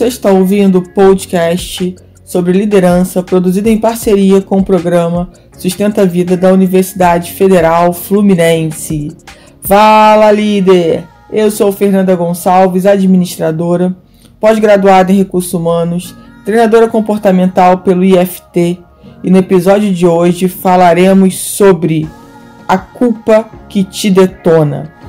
Você está ouvindo o podcast sobre liderança produzido em parceria com o programa Sustenta a Vida da Universidade Federal Fluminense. Fala, líder! Eu sou Fernanda Gonçalves, administradora, pós-graduada em recursos humanos, treinadora comportamental pelo IFT, e no episódio de hoje falaremos sobre a culpa que te detona.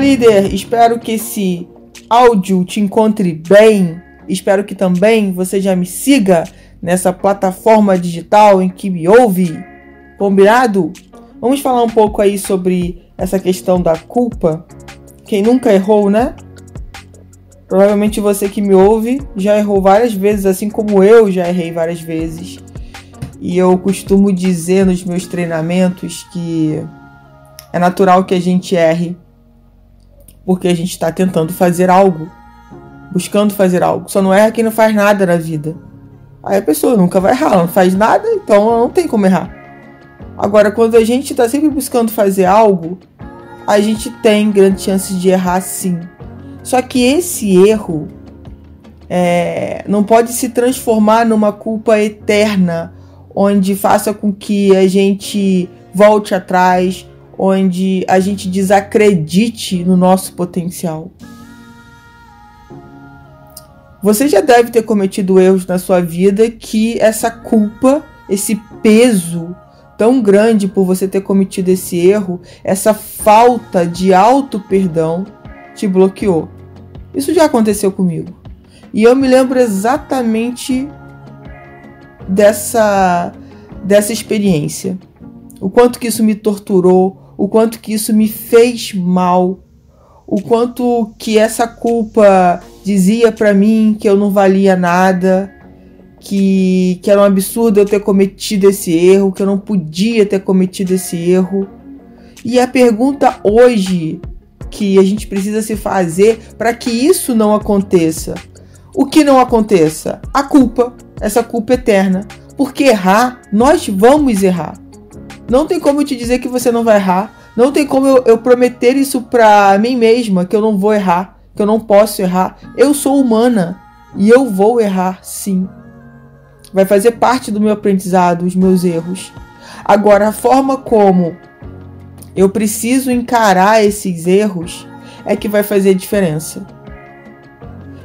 Líder, espero que esse áudio te encontre bem. Espero que também você já me siga nessa plataforma digital em que me ouve. Combinado? Vamos falar um pouco aí sobre essa questão da culpa. Quem nunca errou, né? Provavelmente você que me ouve já errou várias vezes, assim como eu já errei várias vezes. E eu costumo dizer nos meus treinamentos que é natural que a gente erre porque a gente está tentando fazer algo, buscando fazer algo. Só não erra quem não faz nada na vida. Aí a pessoa nunca vai errar, ela não faz nada, então ela não tem como errar. Agora, quando a gente está sempre buscando fazer algo, a gente tem grande chance de errar sim. Só que esse erro é, não pode se transformar numa culpa eterna, onde faça com que a gente volte atrás, onde a gente desacredite no nosso potencial. Você já deve ter cometido erros na sua vida que essa culpa, esse peso tão grande por você ter cometido esse erro, essa falta de auto perdão te bloqueou. Isso já aconteceu comigo. E eu me lembro exatamente dessa dessa experiência. O quanto que isso me torturou, o quanto que isso me fez mal, o quanto que essa culpa dizia para mim que eu não valia nada, que, que era um absurdo eu ter cometido esse erro, que eu não podia ter cometido esse erro. E a pergunta hoje que a gente precisa se fazer para que isso não aconteça. O que não aconteça? A culpa, essa culpa eterna. Porque errar, nós vamos errar. Não tem como eu te dizer que você não vai errar. Não tem como eu, eu prometer isso pra mim mesma, que eu não vou errar, que eu não posso errar. Eu sou humana e eu vou errar sim. Vai fazer parte do meu aprendizado, os meus erros. Agora, a forma como eu preciso encarar esses erros é que vai fazer diferença.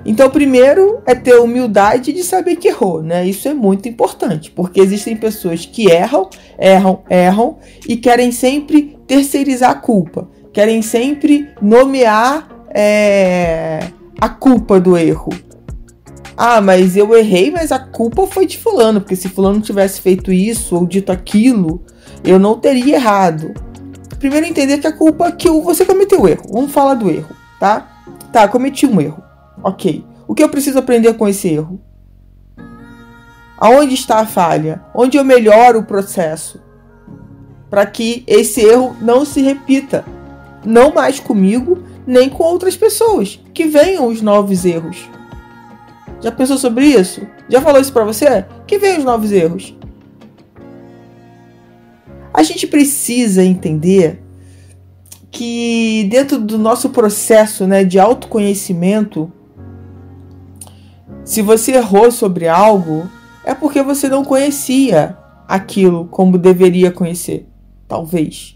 Então, primeiro é ter humildade de saber que errou, né? Isso é muito importante, porque existem pessoas que erram, erram, erram e querem sempre terceirizar a culpa, querem sempre nomear é, a culpa do erro. Ah, mas eu errei, mas a culpa foi de fulano, porque se fulano tivesse feito isso ou dito aquilo, eu não teria errado. Primeiro entender que a culpa é que você cometeu o erro. Vamos falar do erro, tá? Tá, cometi um erro. Ok. O que eu preciso aprender com esse erro? Aonde está a falha? Onde eu melhoro o processo? Para que esse erro não se repita. Não mais comigo, nem com outras pessoas. Que venham os novos erros. Já pensou sobre isso? Já falou isso para você? Que venham os novos erros. A gente precisa entender que dentro do nosso processo né, de autoconhecimento, se você errou sobre algo, é porque você não conhecia aquilo como deveria conhecer. Talvez.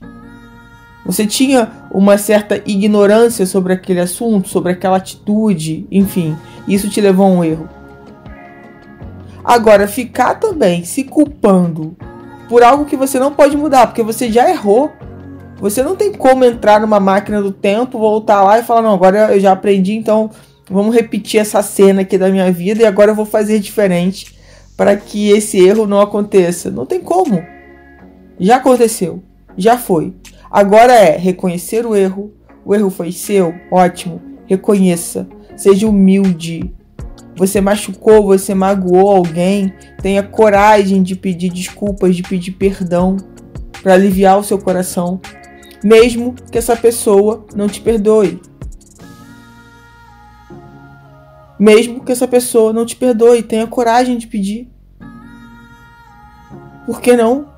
Você tinha uma certa ignorância sobre aquele assunto, sobre aquela atitude, enfim, isso te levou a um erro. Agora, ficar também se culpando por algo que você não pode mudar, porque você já errou. Você não tem como entrar numa máquina do tempo, voltar lá e falar: não, agora eu já aprendi, então vamos repetir essa cena aqui da minha vida e agora eu vou fazer diferente para que esse erro não aconteça. Não tem como. Já aconteceu, já foi. Agora é reconhecer o erro. O erro foi seu, ótimo. Reconheça, seja humilde. Você machucou, você magoou alguém, tenha coragem de pedir desculpas, de pedir perdão para aliviar o seu coração, mesmo que essa pessoa não te perdoe. Mesmo que essa pessoa não te perdoe, tenha coragem de pedir. Por que não?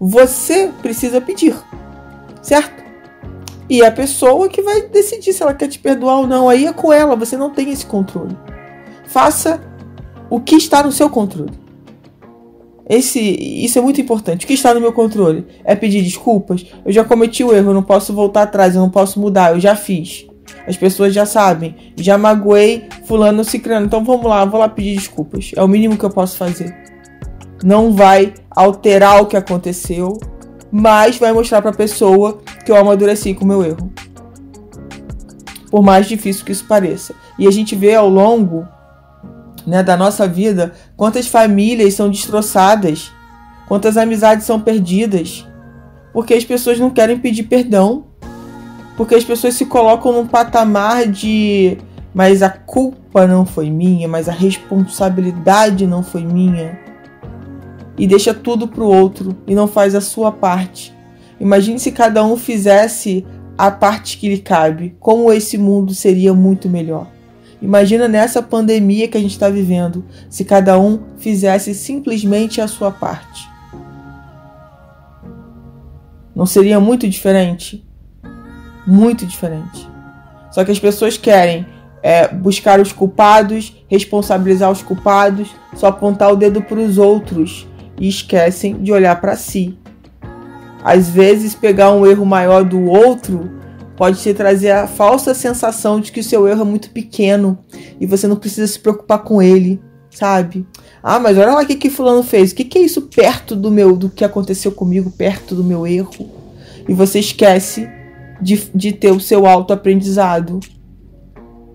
Você precisa pedir, certo? E é a pessoa que vai decidir se ela quer te perdoar ou não. Aí é com ela, você não tem esse controle. Faça o que está no seu controle. Esse, isso é muito importante. O que está no meu controle é pedir desculpas. Eu já cometi o erro, eu não posso voltar atrás, eu não posso mudar, eu já fiz. As pessoas já sabem, já magoei fulano ciclano. Então vamos lá, vou lá pedir desculpas. É o mínimo que eu posso fazer. Não vai alterar o que aconteceu, mas vai mostrar para a pessoa que eu amadureci com o meu erro. Por mais difícil que isso pareça. E a gente vê ao longo né, da nossa vida, quantas famílias são destroçadas, quantas amizades são perdidas, porque as pessoas não querem pedir perdão, porque as pessoas se colocam num patamar de mas a culpa não foi minha, mas a responsabilidade não foi minha. E deixa tudo pro outro e não faz a sua parte. Imagine se cada um fizesse a parte que lhe cabe, como esse mundo seria muito melhor. Imagina nessa pandemia que a gente está vivendo, se cada um fizesse simplesmente a sua parte. Não seria muito diferente? Muito diferente. Só que as pessoas querem é, buscar os culpados, responsabilizar os culpados, só apontar o dedo para os outros e esquecem de olhar para si. Às vezes, pegar um erro maior do outro pode te trazer a falsa sensação de que o seu erro é muito pequeno e você não precisa se preocupar com ele, sabe? Ah, mas olha lá o que, que fulano fez. O que, que é isso perto do meu, do que aconteceu comigo, perto do meu erro? E você esquece de, de ter o seu autoaprendizado,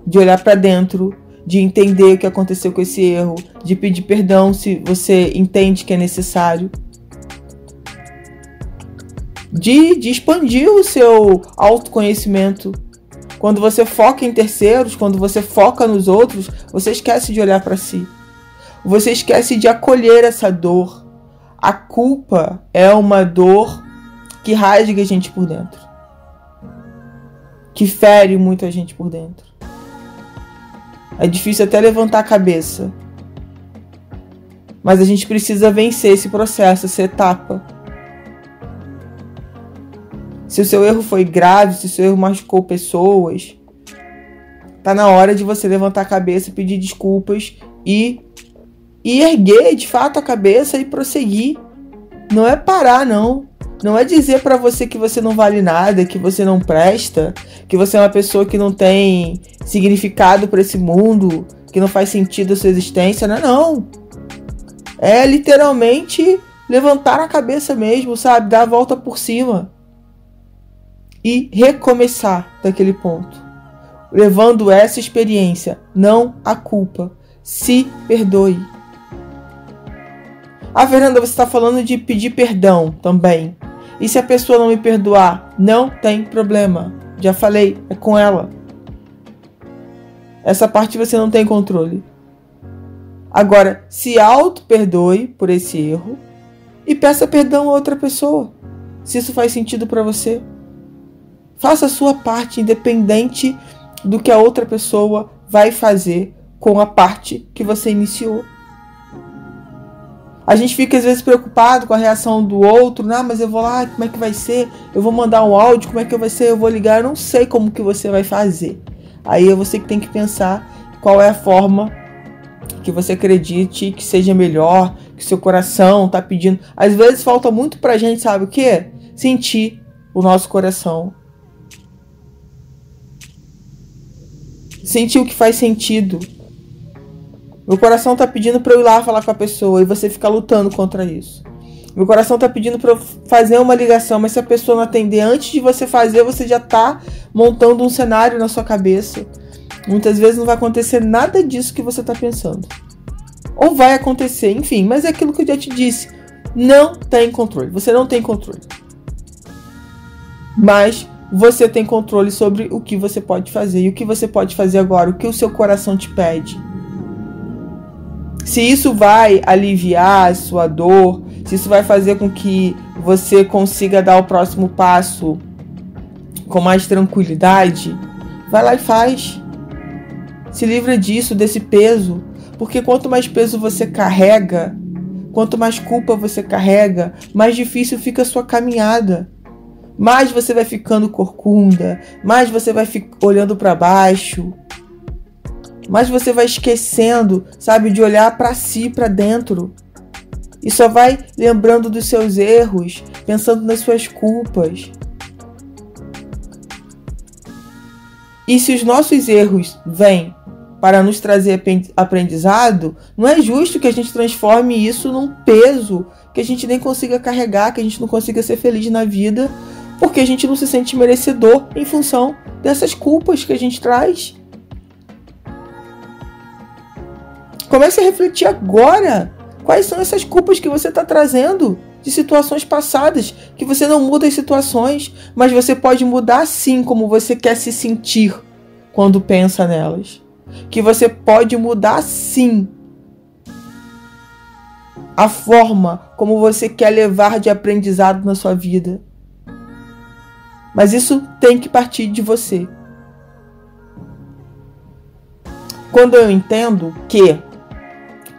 de olhar para dentro, de entender o que aconteceu com esse erro, de pedir perdão se você entende que é necessário de, de expandir o seu autoconhecimento. Quando você foca em terceiros, quando você foca nos outros, você esquece de olhar para si. Você esquece de acolher essa dor. A culpa é uma dor que rasga a gente por dentro. Que fere muito a gente por dentro. É difícil até levantar a cabeça. Mas a gente precisa vencer esse processo, essa etapa se o seu erro foi grave, se o seu erro machucou pessoas, tá na hora de você levantar a cabeça, pedir desculpas e, e erguer de fato a cabeça e prosseguir. Não é parar, não. Não é dizer para você que você não vale nada, que você não presta, que você é uma pessoa que não tem significado para esse mundo, que não faz sentido a sua existência. Não é não. É literalmente levantar a cabeça mesmo, sabe? Dar a volta por cima e recomeçar daquele ponto, levando essa experiência, não a culpa. Se perdoe. Ah, Fernanda, você está falando de pedir perdão também. E se a pessoa não me perdoar? Não tem problema. Já falei, é com ela. Essa parte você não tem controle. Agora, se auto-perdoe por esse erro e peça perdão a outra pessoa, se isso faz sentido para você. Faça a sua parte, independente do que a outra pessoa vai fazer com a parte que você iniciou. A gente fica às vezes preocupado com a reação do outro, não, mas eu vou lá, como é que vai ser? Eu vou mandar um áudio, como é que vai ser? Eu vou ligar, eu não sei como que você vai fazer. Aí é você que tem que pensar qual é a forma que você acredite que seja melhor, que seu coração tá pedindo. Às vezes falta muito pra gente, sabe o que? Sentir o nosso coração sentir o que faz sentido. Meu coração tá pedindo para eu ir lá falar com a pessoa e você fica lutando contra isso. Meu coração tá pedindo para eu fazer uma ligação, mas se a pessoa não atender antes de você fazer, você já tá montando um cenário na sua cabeça. Muitas vezes não vai acontecer nada disso que você tá pensando. Ou vai acontecer, enfim, mas é aquilo que eu já te disse. Não tem controle. Você não tem controle. Mas você tem controle sobre o que você pode fazer e o que você pode fazer agora, o que o seu coração te pede. Se isso vai aliviar a sua dor, se isso vai fazer com que você consiga dar o próximo passo com mais tranquilidade, vai lá e faz. Se livra disso, desse peso, porque quanto mais peso você carrega, quanto mais culpa você carrega, mais difícil fica a sua caminhada. Mais você vai ficando corcunda, mais você vai olhando para baixo, mais você vai esquecendo, sabe, de olhar para si, para dentro. E só vai lembrando dos seus erros, pensando nas suas culpas. E se os nossos erros vêm para nos trazer aprendizado, não é justo que a gente transforme isso num peso que a gente nem consiga carregar, que a gente não consiga ser feliz na vida, porque a gente não se sente merecedor em função dessas culpas que a gente traz. Comece a refletir agora. Quais são essas culpas que você está trazendo de situações passadas? Que você não muda as situações, mas você pode mudar sim como você quer se sentir quando pensa nelas que você pode mudar sim a forma como você quer levar de aprendizado na sua vida. Mas isso tem que partir de você. Quando eu entendo que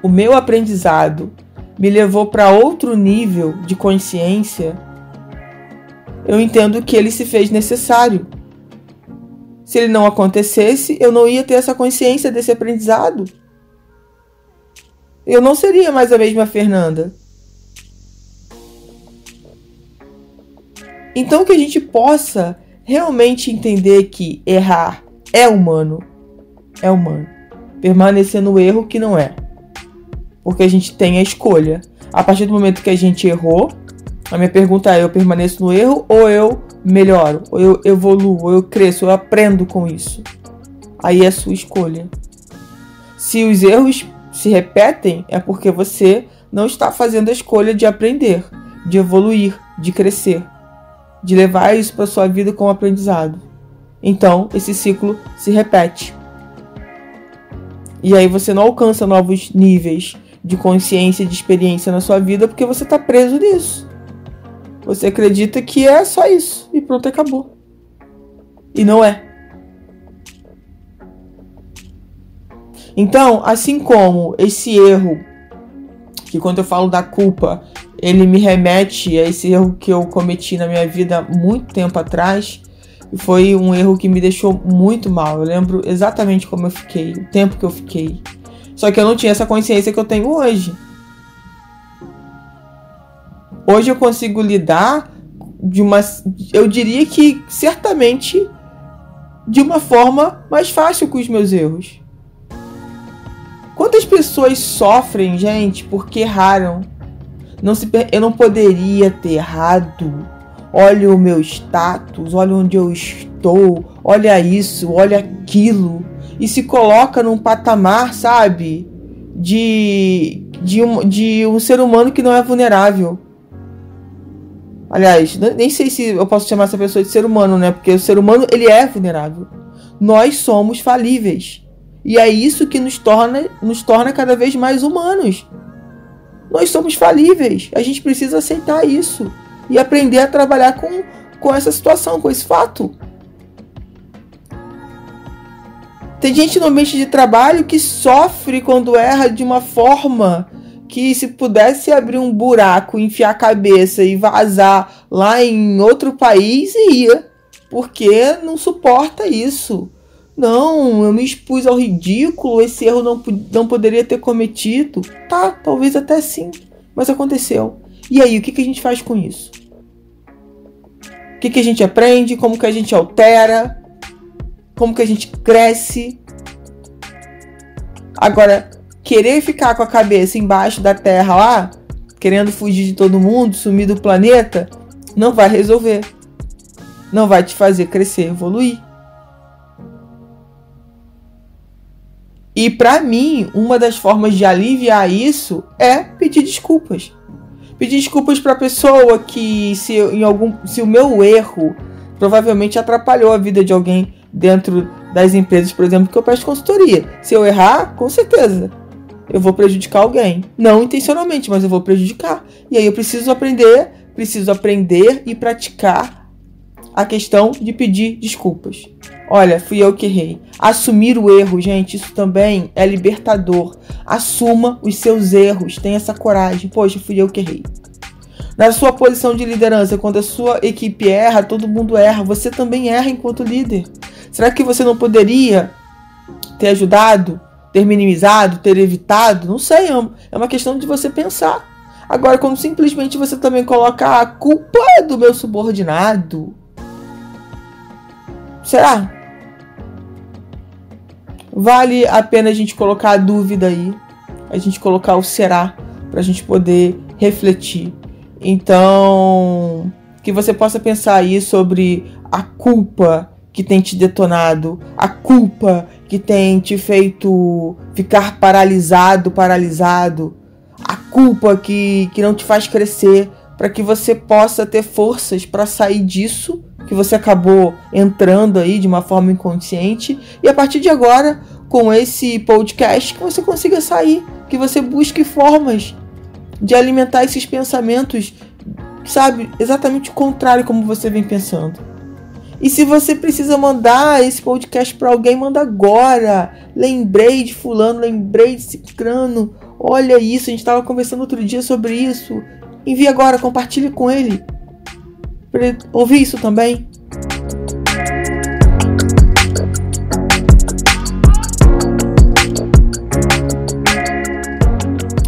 o meu aprendizado me levou para outro nível de consciência, eu entendo que ele se fez necessário se ele não acontecesse, eu não ia ter essa consciência desse aprendizado. Eu não seria mais a mesma Fernanda. Então que a gente possa realmente entender que errar é humano. É humano. Permanecer no erro que não é. Porque a gente tem a escolha. A partir do momento que a gente errou, a minha pergunta é: eu permaneço no erro ou eu melhoro, ou eu evoluo, ou eu cresço, eu aprendo com isso. Aí é sua escolha. Se os erros se repetem, é porque você não está fazendo a escolha de aprender, de evoluir, de crescer, de levar isso para sua vida como aprendizado. Então, esse ciclo se repete. E aí você não alcança novos níveis de consciência de experiência na sua vida porque você está preso nisso. Você acredita que é só isso e pronto, acabou. E não é. Então, assim como esse erro, que quando eu falo da culpa, ele me remete a esse erro que eu cometi na minha vida muito tempo atrás, foi um erro que me deixou muito mal. Eu lembro exatamente como eu fiquei, o tempo que eu fiquei. Só que eu não tinha essa consciência que eu tenho hoje. Hoje eu consigo lidar de uma. Eu diria que certamente de uma forma mais fácil com os meus erros. Quantas pessoas sofrem, gente, porque erraram? Não se, eu não poderia ter errado. Olha o meu status, olha onde eu estou, olha isso, olha aquilo. E se coloca num patamar, sabe? De, de, um, de um ser humano que não é vulnerável. Aliás, nem sei se eu posso chamar essa pessoa de ser humano, né? Porque o ser humano ele é vulnerável. Nós somos falíveis. E é isso que nos torna, nos torna cada vez mais humanos. Nós somos falíveis. A gente precisa aceitar isso e aprender a trabalhar com, com essa situação, com esse fato. Tem gente no ambiente de trabalho que sofre quando erra de uma forma que se pudesse abrir um buraco, enfiar a cabeça e vazar lá em outro país, ia. Porque não suporta isso. Não, eu me expus ao ridículo, esse erro não, não poderia ter cometido. Tá, talvez até sim, mas aconteceu. E aí, o que, que a gente faz com isso? O que, que a gente aprende? Como que a gente altera? Como que a gente cresce? Agora, querer ficar com a cabeça embaixo da terra lá, querendo fugir de todo mundo, sumir do planeta, não vai resolver. Não vai te fazer crescer, evoluir. E para mim, uma das formas de aliviar isso é pedir desculpas. Pedir desculpas para a pessoa que se em algum se o meu erro provavelmente atrapalhou a vida de alguém dentro das empresas, por exemplo, que eu presto consultoria. Se eu errar, com certeza eu vou prejudicar alguém. Não intencionalmente, mas eu vou prejudicar. E aí eu preciso aprender, preciso aprender e praticar a questão de pedir desculpas. Olha, fui eu que errei. Assumir o erro, gente, isso também é libertador. Assuma os seus erros, tenha essa coragem. Poxa, fui eu que errei. Na sua posição de liderança, quando a sua equipe erra, todo mundo erra. Você também erra enquanto líder. Será que você não poderia ter ajudado, ter minimizado, ter evitado? Não sei, é uma questão de você pensar. Agora, quando simplesmente você também coloca a culpa do meu subordinado, será? Vale a pena a gente colocar a dúvida aí, a gente colocar o será, para a gente poder refletir. Então, que você possa pensar aí sobre a culpa que tem te detonado, a culpa que tem te feito ficar paralisado, paralisado, a culpa que, que não te faz crescer, para que você possa ter forças para sair disso que você acabou entrando aí de uma forma inconsciente e a partir de agora, com esse podcast, que você consiga sair, que você busque formas de alimentar esses pensamentos, sabe, exatamente o contrário como você vem pensando. E se você precisa mandar esse podcast para alguém, manda agora. Lembrei de fulano, lembrei de cicrano. Olha isso, a gente estava conversando outro dia sobre isso. Envie agora, compartilhe com ele. Para ouvir isso também.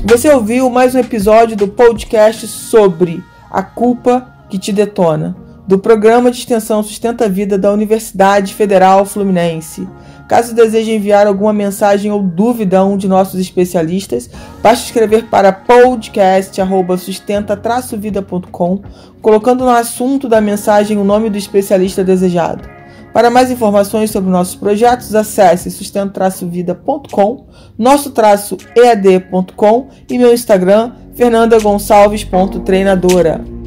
Você ouviu mais um episódio do podcast sobre a culpa que te detona, do programa de extensão Sustenta a Vida da Universidade Federal Fluminense. Caso deseje enviar alguma mensagem ou dúvida a um de nossos especialistas, basta escrever para podcast@sustenta-vida.com, colocando no assunto da mensagem o nome do especialista desejado. Para mais informações sobre nossos projetos, acesse sustento-vida.com, nosso-ead.com e meu Instagram, fernandagonçalves.treinadora.